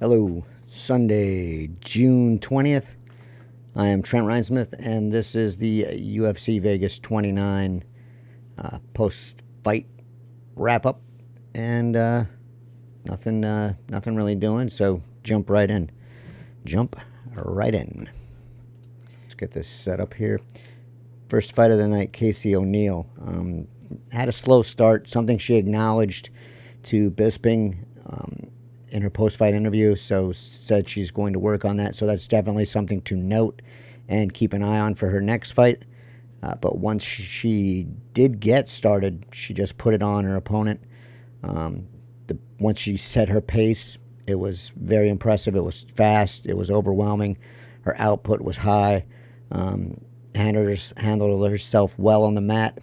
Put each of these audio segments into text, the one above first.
Hello, Sunday, June 20th. I am Trent Reinsmith, and this is the UFC Vegas 29 uh, post fight wrap up. And uh, nothing, uh, nothing really doing, so jump right in. Jump right in. Let's get this set up here. First fight of the night, Casey O'Neill. Um, had a slow start, something she acknowledged to Bisping. Um, in her post fight interview, so said she's going to work on that. So that's definitely something to note and keep an eye on for her next fight. Uh, but once she did get started, she just put it on her opponent. Um, the, once she set her pace, it was very impressive. It was fast. It was overwhelming. Her output was high. Um, handled, handled herself well on the mat.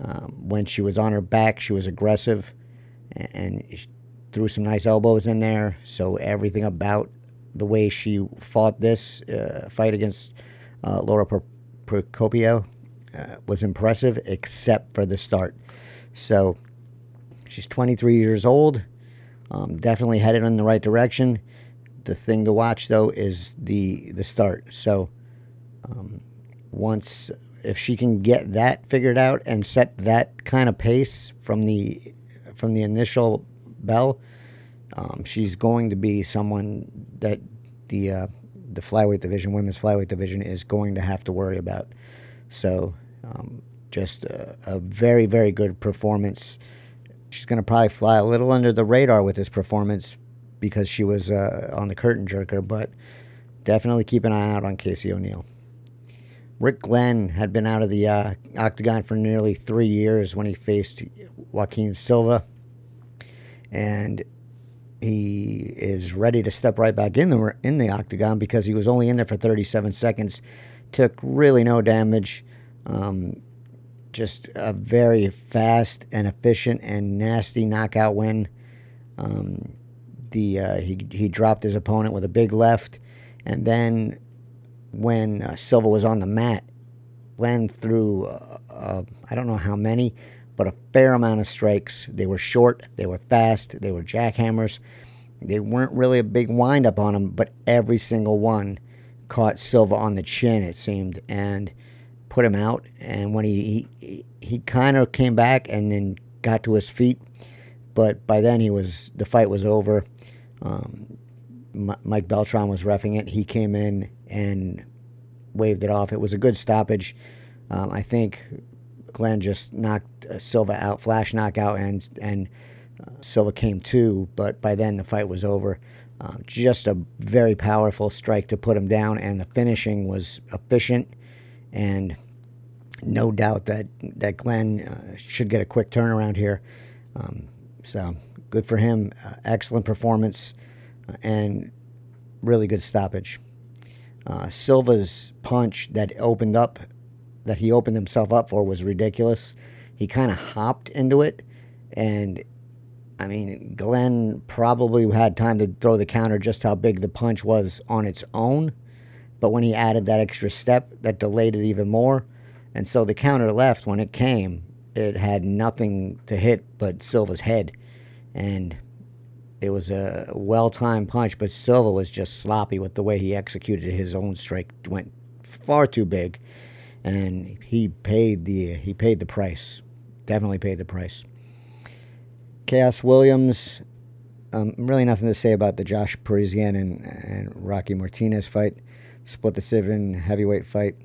Um, when she was on her back, she was aggressive, and, and threw some nice elbows in there. So everything about the way she fought this uh, fight against uh, Laura Procopio uh, was impressive, except for the start. So she's 23 years old, um, definitely headed in the right direction. The thing to watch though is the the start. So um, once if she can get that figured out and set that kind of pace from the from the initial bell, um, she's going to be someone that the uh, the flyweight division, women's flyweight division, is going to have to worry about. So, um, just a, a, very very good performance. She's going to probably fly a little under the radar with this performance because she was uh, on the curtain jerker, but definitely keep an eye out on Casey O'Neill. Rick Glenn had been out of the uh, octagon for nearly three years when he faced Joaquin Silva. And he is ready to step right back in the in the octagon because he was only in there for 37 seconds, took really no damage. Um, just a very fast and efficient and nasty knockout win. Um, the uh, he he dropped his opponent with a big left, and then when uh, Silva was on the mat, Glenn threw uh, uh I don't know how many, but a fair amount of strikes. They were short, they were fast, they were jackhammers. They weren't really a big windup on him, but every single one caught Silva on the chin, it seemed, and put him out. And when he he, he kind of came back and then got to his feet, but by then he was the fight was over. Um, Mike Beltran was refing it. He came in and waved it off. It was a good stoppage. Um, I think Glenn just knocked uh, Silva out, flash knockout, and and uh, Silva came to, but by then the fight was over. Um, just a very powerful strike to put him down, and the finishing was efficient, and no doubt that that Glenn uh, should get a quick turnaround here. Um, so good for him. Uh, excellent performance, uh, and really good stoppage. Silva's punch that opened up that he opened himself up for was ridiculous. He kind of hopped into it, and I mean, Glenn probably had time to throw the counter just how big the punch was on its own. But when he added that extra step, that delayed it even more. And so the counter left when it came, it had nothing to hit but Silva's head. And it was a well timed punch, but Silva was just sloppy with the way he executed his own strike. Went far too big and he paid the he paid the price. Definitely paid the price. Khaos Williams, um, really nothing to say about the Josh Parisian and, and Rocky Martinez fight, split decision heavyweight fight.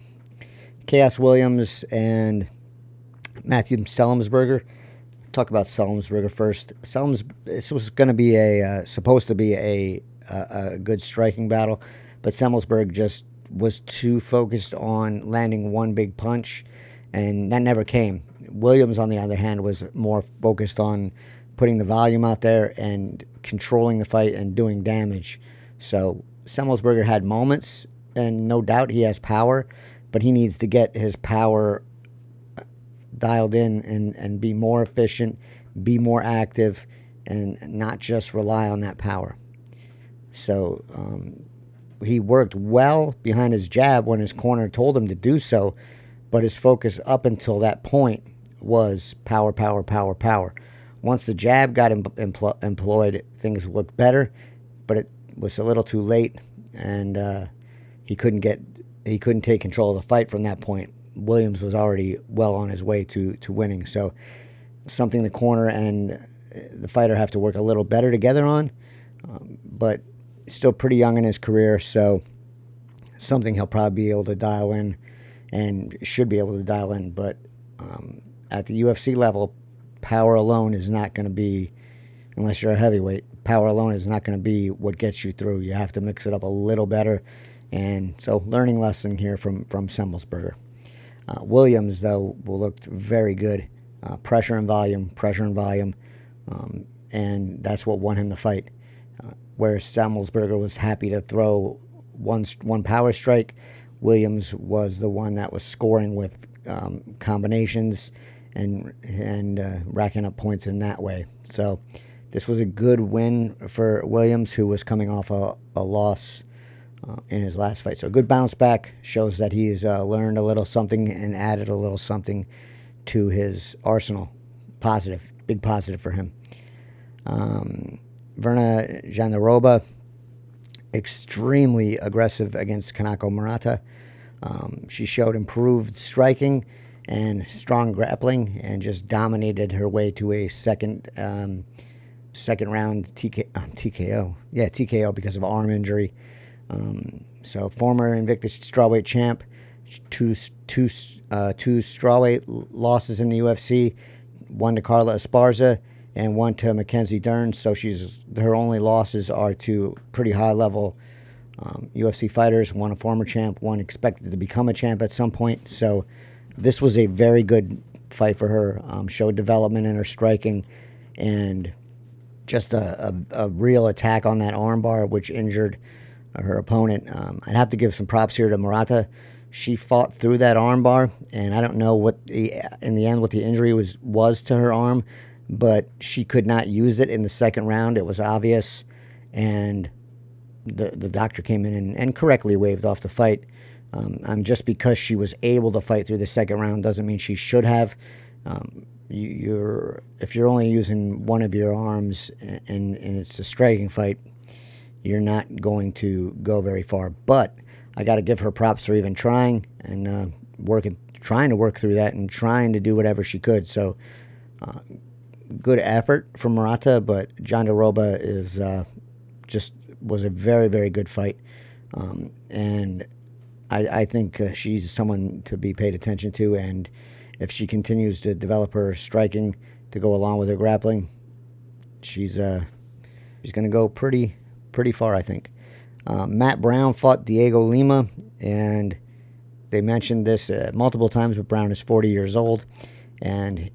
Khaos Williams and Matthew Semelsberger. Talk about Semelsberger first. Selms, this was going to be a uh, supposed to be a, a, a good striking battle, but Semelsberg just was too focused on landing one big punch, and that never came. Williams, on the other hand, was more focused on putting the volume out there and controlling the fight and doing damage. So Semelsberger had moments, and no doubt he has power, but he needs to get his power dialed in and, and be more efficient, be more active, and not just rely on that power. So um, he worked well behind his jab when his corner told him to do so, but his focus up until that point was power, power, power, power. Once the jab got em- empl- employed, things looked better, but it was a little too late, and uh, he couldn't get he couldn't take control of the fight from that point. Williams was already well on his way to to winning. So something the corner and the fighter have to work a little better together on, um, but still pretty young in his career, so something he'll probably be able to dial in and should be able to dial in. But um, at the UFC level, power alone is not going to be, unless you're a heavyweight, power alone is not going to be what gets you through. You have to mix it up a little better. And so, learning lesson here from, from Semelsberger. Uh, Williams, though, looked very good. Uh, pressure and volume, pressure and volume. Um, and that's what won him the fight. Whereas Semelsberger was happy to throw one, one power strike, Williams was the one that was scoring with um, combinations and and uh, racking up points in that way. So this was a good win for Williams, who was coming off a, a loss uh, in his last fight. So a good bounce back shows that he's uh, learned a little something and added a little something to his arsenal. Positive, big positive for him. Um, Virna Jandiroba, extremely aggressive against Kanako Murata. Um, she showed improved striking and strong grappling, and just dominated her way to a second um, second round TK, uh, TKO. Yeah, TKO because of arm injury. Um, so former Invicta strawweight champ, two two uh, two strawweight losses in the UFC, one to Carla Esparza and one to Mackenzie Dern. So she's her only losses are to pretty high level um, UFC fighters. One a former champ, one expected to become a champ at some point. So this was a very good fight for her. Um, showed development in her striking, and just a, a, a, real attack on that armbar, which injured her opponent. Um, I'd have to give some props here to Murata. She fought through that armbar, and I don't know what the in the end what the injury was was to her arm, but she could not use it in the second round. It was obvious, and the the doctor came in and, and correctly waved off the fight. Um, um, just because she was able to fight through the second round doesn't mean she should have. Um, you, are if you're only using one of your arms and, and it's a striking fight, you're not going to go very far. But I got to give her props for even trying and uh, working, trying to work through that and trying to do whatever she could. So, uh, good effort from Murata, but Jandiroba is uh, just was a very very good fight, um, and I, I think uh, she's someone to be paid attention to. And if she continues to develop her striking to go along with her grappling, she's uh, she's going to go pretty pretty far, I think. Uh, Matt Brown fought Diego Lima, and they mentioned this uh, multiple times, but Brown is 40 years old, and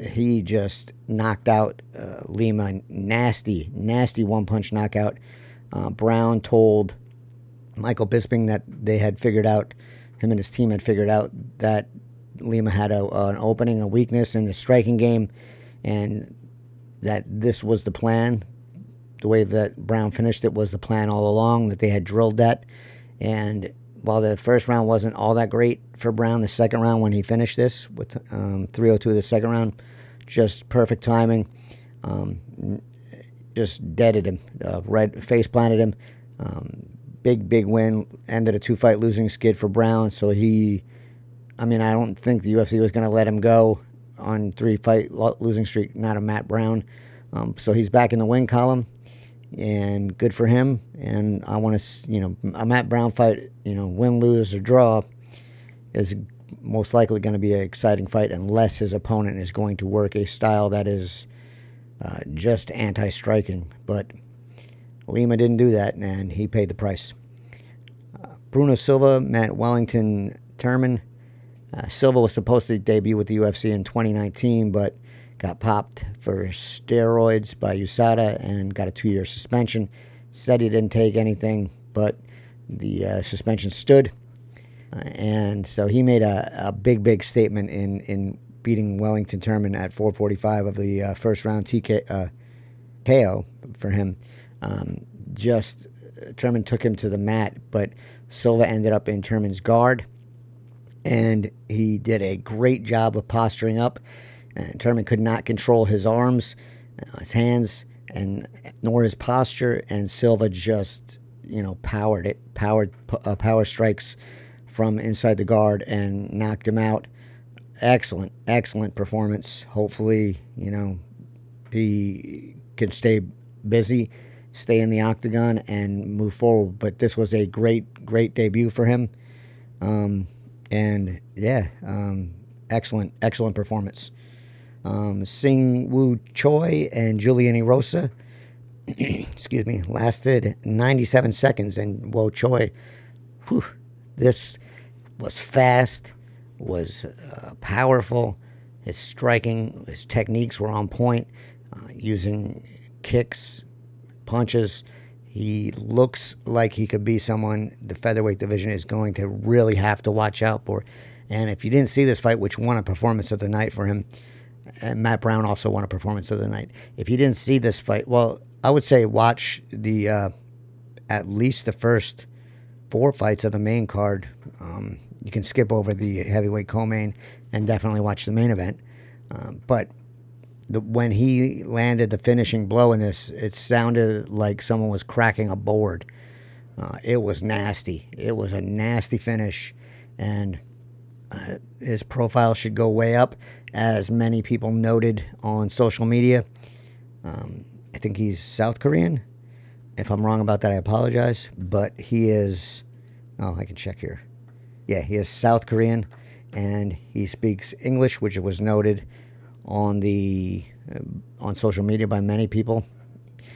he just knocked out uh, Lima. Nasty, nasty one punch knockout. Uh, Brown told Michael Bisping that they had figured out, him and his team had figured out that Lima had a, an opening, a weakness in the striking game, and that this was the plan. The way that Brown finished it was the plan all along, that they had drilled that. And while the first round wasn't all that great for Brown, the second round when he finished this with um, 302 the second round, just perfect timing. Um, just deaded him, uh, red face planted him. Um, big, big win. Ended a two fight losing skid for Brown. So he, I mean, I don't think the UFC was going to let him go on three fight losing streak, not a Matt Brown. Um, so he's back in the win column, and good for him. And I want to, you know, a Matt Brown fight, you know, win, lose, or draw is most likely going to be an exciting fight unless his opponent is going to work a style that is uh, just anti striking. But Lima didn't do that, and he paid the price. Uh, Bruno Silva met Wellington Turman. Uh, Silva was supposed to debut with the UFC in 2019, but got popped for steroids by USADA and got a two year suspension. Said he didn't take anything, but the uh, suspension stood. Uh, and so he made a, a big, big statement in, in beating Wellington Turman at 445 of the uh, first round TK, uh, KO for him. Um, just Turman took him to the mat, but Silva ended up in Turman's guard, and he did a great job of posturing up. And Turman could not control his arms, uh, his hands. and nor his posture. And Silva just, you know, powered it, powered uh, power strikes from inside the guard and knocked him out. Excellent, excellent performance. Hopefully, you know, he can stay busy, stay in the octagon, and move forward. But this was a great, great debut for him. Um, and yeah, um, excellent, excellent performance. Um, Seung Woo Choi and Julian Erosa, excuse me, lasted 97 seconds. And Woo Choi, whew, this was fast, was uh, powerful. His striking, his techniques were on point, uh, using kicks, punches. He looks like he could be someone the featherweight division is going to really have to watch out for. And if you didn't see this fight, which won a performance of the night for him, and Matt Brown also won a performance of the night. If you didn't see this fight, well, I would say watch the uh, at least the first four fights of the main card. Um, you can skip over the heavyweight co-main and definitely watch the main event. Um, but the, when he landed the finishing blow in this, it sounded like someone was cracking a board. Uh, it was nasty. It was a nasty finish, and uh, his profile should go way up, as many people noted on social media. Um, I think he's South Korean. If I'm wrong about that, I apologize. But he is. Oh, I can check here. Yeah, he is South Korean, and he speaks English, which was noted on the uh, on social media by many people.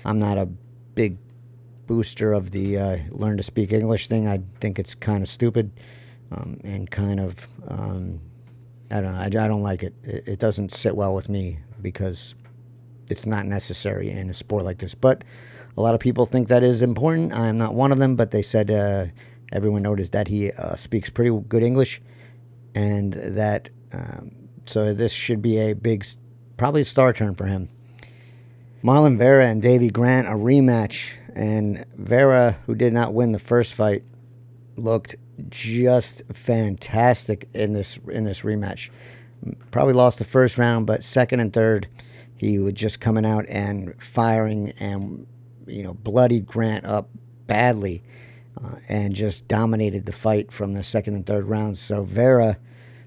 I'm not a big booster of the uh, learn to speak English thing. I think it's kind of stupid um, and kind of um, I don't know. I, I don't like it. it. It doesn't sit well with me because it's not necessary in a sport like this. But a lot of people think that is important. I'm not one of them, but they said uh, everyone noticed that he uh, speaks pretty good English, and that um, so this should be a big, probably a star turn for him. Marlon Vera and Davey Grant a rematch, and Vera, who did not win the first fight, looked just fantastic in this in this rematch. Probably lost the first round, but second and third, he was just coming out and firing and you know bloodied Grant up badly, uh, and just dominated the fight from the second and third rounds. So Vera,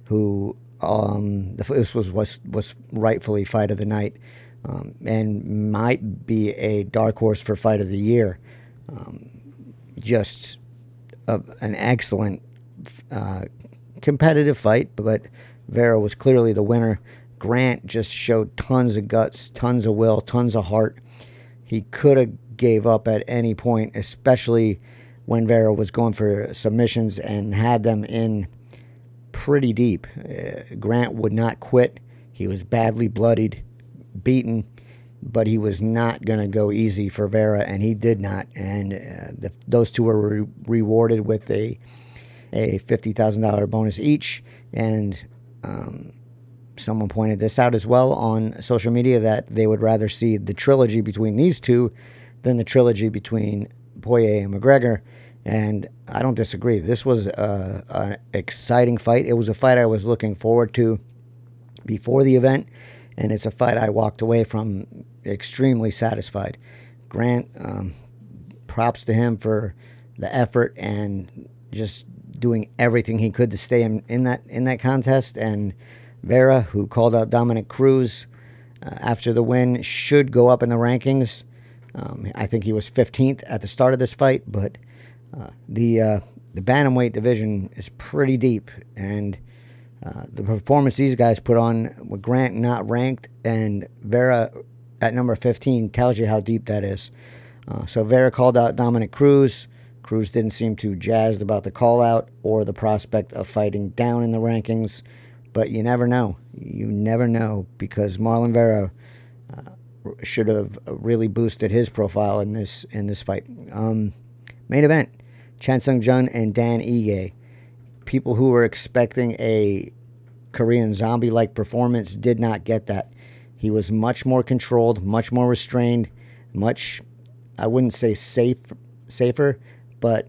who um, this was was was rightfully fight of the night, um, and might be a dark horse for fight of the year. Um, just a, an excellent uh, competitive fight, but Vera was clearly the winner. Grant just showed tons of guts, tons of will, tons of heart. He could have gave up at any point, especially when Vera was going for submissions and had them in pretty deep. Uh, Grant would not quit. He was badly bloodied, beaten, but he was not going to go easy for Vera, and he did not. And uh, the, those two were re- rewarded with a a fifty thousand dollar bonus each. And um, someone pointed this out as well on social media that they would rather see the trilogy between these two than the trilogy between Poirier and McGregor. And I don't disagree. This was an exciting fight. It was a fight I was looking forward to before the event, and it's a fight I walked away from extremely satisfied. Grant, um, props to him for the effort and just doing everything he could to stay in, in that in that contest. And Vera, who called out Dominick Cruz uh, after the win, should go up in the rankings. Um, I think he was 15th at the start of this fight, but uh, the uh, the bantamweight division is pretty deep, and uh, the performance these guys put on with Grant not ranked and Vera at number 15 tells you how deep that is. Uh, so Vera called out Dominick Cruz. Cruz didn't seem too jazzed about the call out or the prospect of fighting down in the rankings, but you never know. You never know because Marlon Vera uh, should have really boosted his profile in this in this fight. Um, main event. Chan Sung Jung and Dan Ige. People who were expecting a Korean zombie like performance did not get that. He was much more controlled, much more restrained, much, I wouldn't say safe, safer, but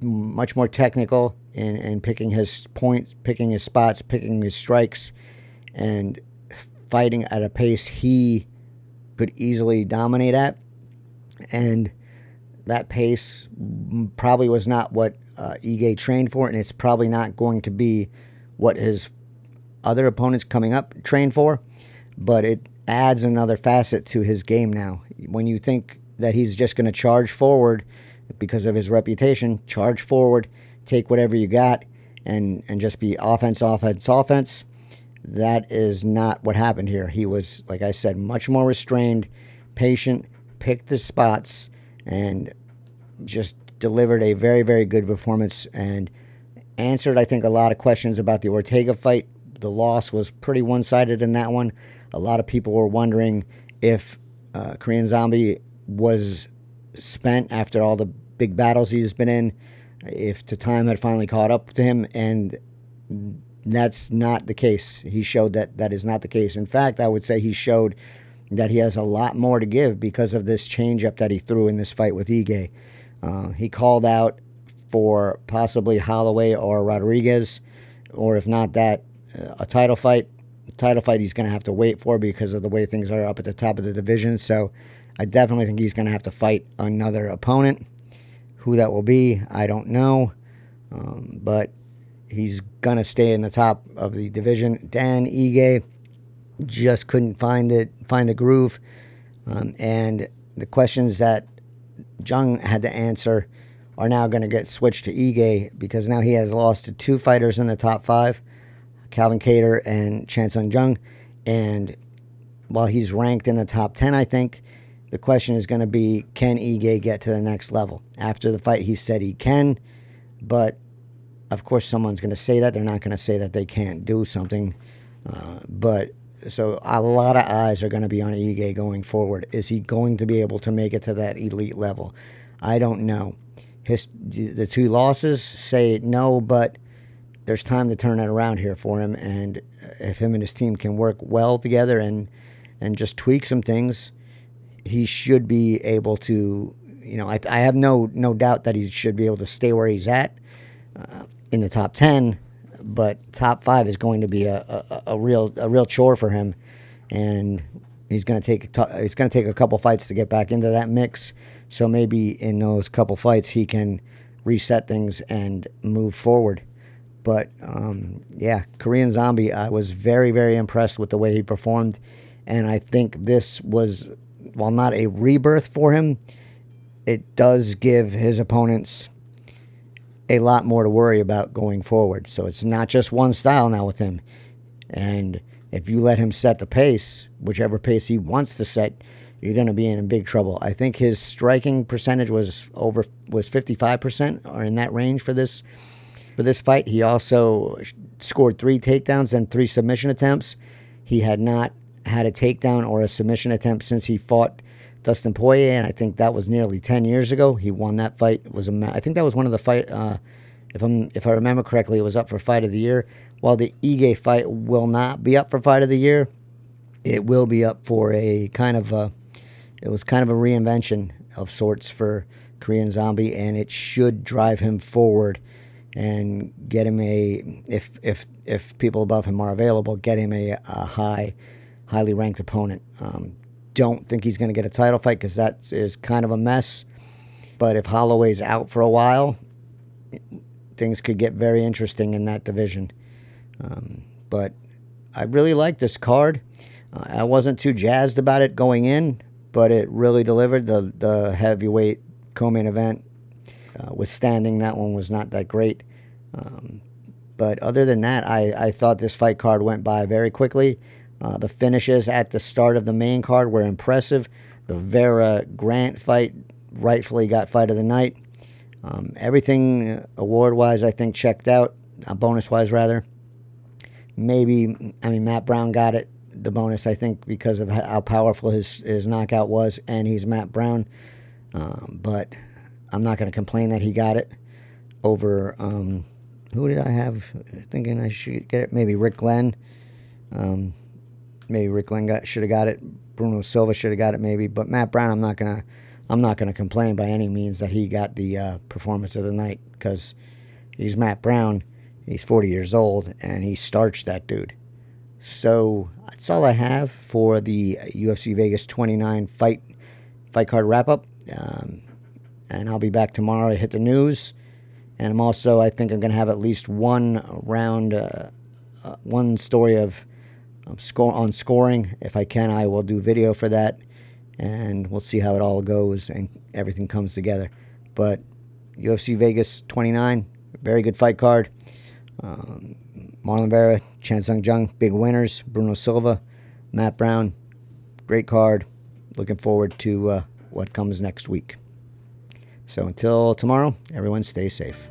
much more technical in, in picking his points, picking his spots, picking his strikes, and fighting at a pace he could easily dominate at. And that pace probably was not what uh, Ige trained for, and it's probably not going to be what his other opponents coming up train for. But it adds another facet to his game now. When you think that he's just going to charge forward because of his reputation, charge forward, take whatever you got, and and just be offense, offense, offense. That is not what happened here. He was, like I said, much more restrained, patient, picked the spots, and just delivered a very, very good performance and answered, I think, a lot of questions about the Ortega fight. The loss was pretty one sided in that one. A lot of people were wondering if uh, Korean Zombie was spent after all the big battles he's been in, if the time had finally caught up to him, and that's not the case. He showed that that is not the case. In fact, I would say he showed that he has a lot more to give because of this changeup that he threw in this fight with Ige. Uh, he called out for possibly Holloway or Rodriguez, or if not that, uh, a title fight. Title fight he's going to have to wait for because of the way things are up at the top of the division. So I definitely think he's going to have to fight another opponent. Who that will be, I don't know. Um, but he's going to stay in the top of the division. Dan Ige just couldn't find it, find the groove. Um, and the questions that Jung had to answer are now going to get switched to Ige because now he has lost to two fighters in the top five, Calvin Kattar and Chan Sung Jung. And while he's ranked in the top 10, I think, the question is going to be can Ige get to the next level? After the fight, he said he can, but of course, someone's going to say that. They're not going to say that they can't do something. Uh, but so a lot of eyes are going to be on Ige going forward. Is he going to be able to make it to that elite level? I don't know. His the two losses say no, but there's time to turn it around here for him. And if him and his team can work well together and and just tweak some things, he should be able to. You know, I, I have no no doubt that he should be able to stay where he's at uh, in the top ten. But top five is going to be a, a, a real a real chore for him, and he's going to take he's going to take a couple fights to get back into that mix. So maybe in those couple fights he can reset things and move forward. But um, yeah, Korean Zombie, I was very very impressed with the way he performed, and I think this was while not a rebirth for him, it does give his opponents a lot more to worry about going forward. So it's not just one style now with him. And if you let him set the pace, whichever pace he wants to set, you're going to be in big trouble. I think his striking percentage was over was 55% or in that range for this for this fight. He also scored 3 takedowns and 3 submission attempts. He had not had a takedown or a submission attempt since he fought Dustin Poirier, and I think that was nearly ten years ago. He won that fight. It was a I think that was one of the fight. Uh, if I'm if I remember correctly, it was up for fight of the year. While the Ige fight will not be up for fight of the year, it will be up for a kind of a. It was kind of a reinvention of sorts for Korean Zombie, and it should drive him forward and get him a if if if people above him are available, get him a, a high highly ranked opponent. Um, don't think he's going to get a title fight because that is kind of a mess. But if Holloway's out for a while, things could get very interesting in that division. Um, but I really like this card. Uh, I wasn't too jazzed about it going in, but it really delivered. The the heavyweight co-main event, uh, withstanding that one was not that great. Um, but other than that, I, I thought this fight card went by very quickly. Uh, the finishes at the start of the main card were impressive. The Vera Grant fight rightfully got fight of the night. Um, everything award wise, I think, checked out, uh, bonus wise, rather. Maybe, I mean, Matt Brown got it, the bonus, I think, because of how powerful his, his knockout was, and he's Matt Brown. Um, but I'm not going to complain that he got it over. Um, who did I have thinking I should get it? Maybe Rick Glenn. Um, maybe Rick Glenn got should have got it. Bruno Silva should have got it maybe, but Matt Brown, I'm not gonna I'm not gonna complain by any means that he got the uh, performance of the night because he's Matt Brown. He's 40 years old and he starched that dude. So that's all I have for the UFC Vegas 29 fight fight card wrap up. Um, and I'll be back tomorrow to hit the news. And I'm also, I think I'm going to have at least one round, uh, uh, one story of um, score on scoring. If I can, I will do video for that, and we'll see how it all goes and everything comes together. But UFC Vegas 29, very good fight card. Um, Marlon Vera, Chan Sung Jung, big winners. Bruno Silva, Matt Brown, great card. Looking forward to uh, what comes next week. So until tomorrow, everyone stay safe.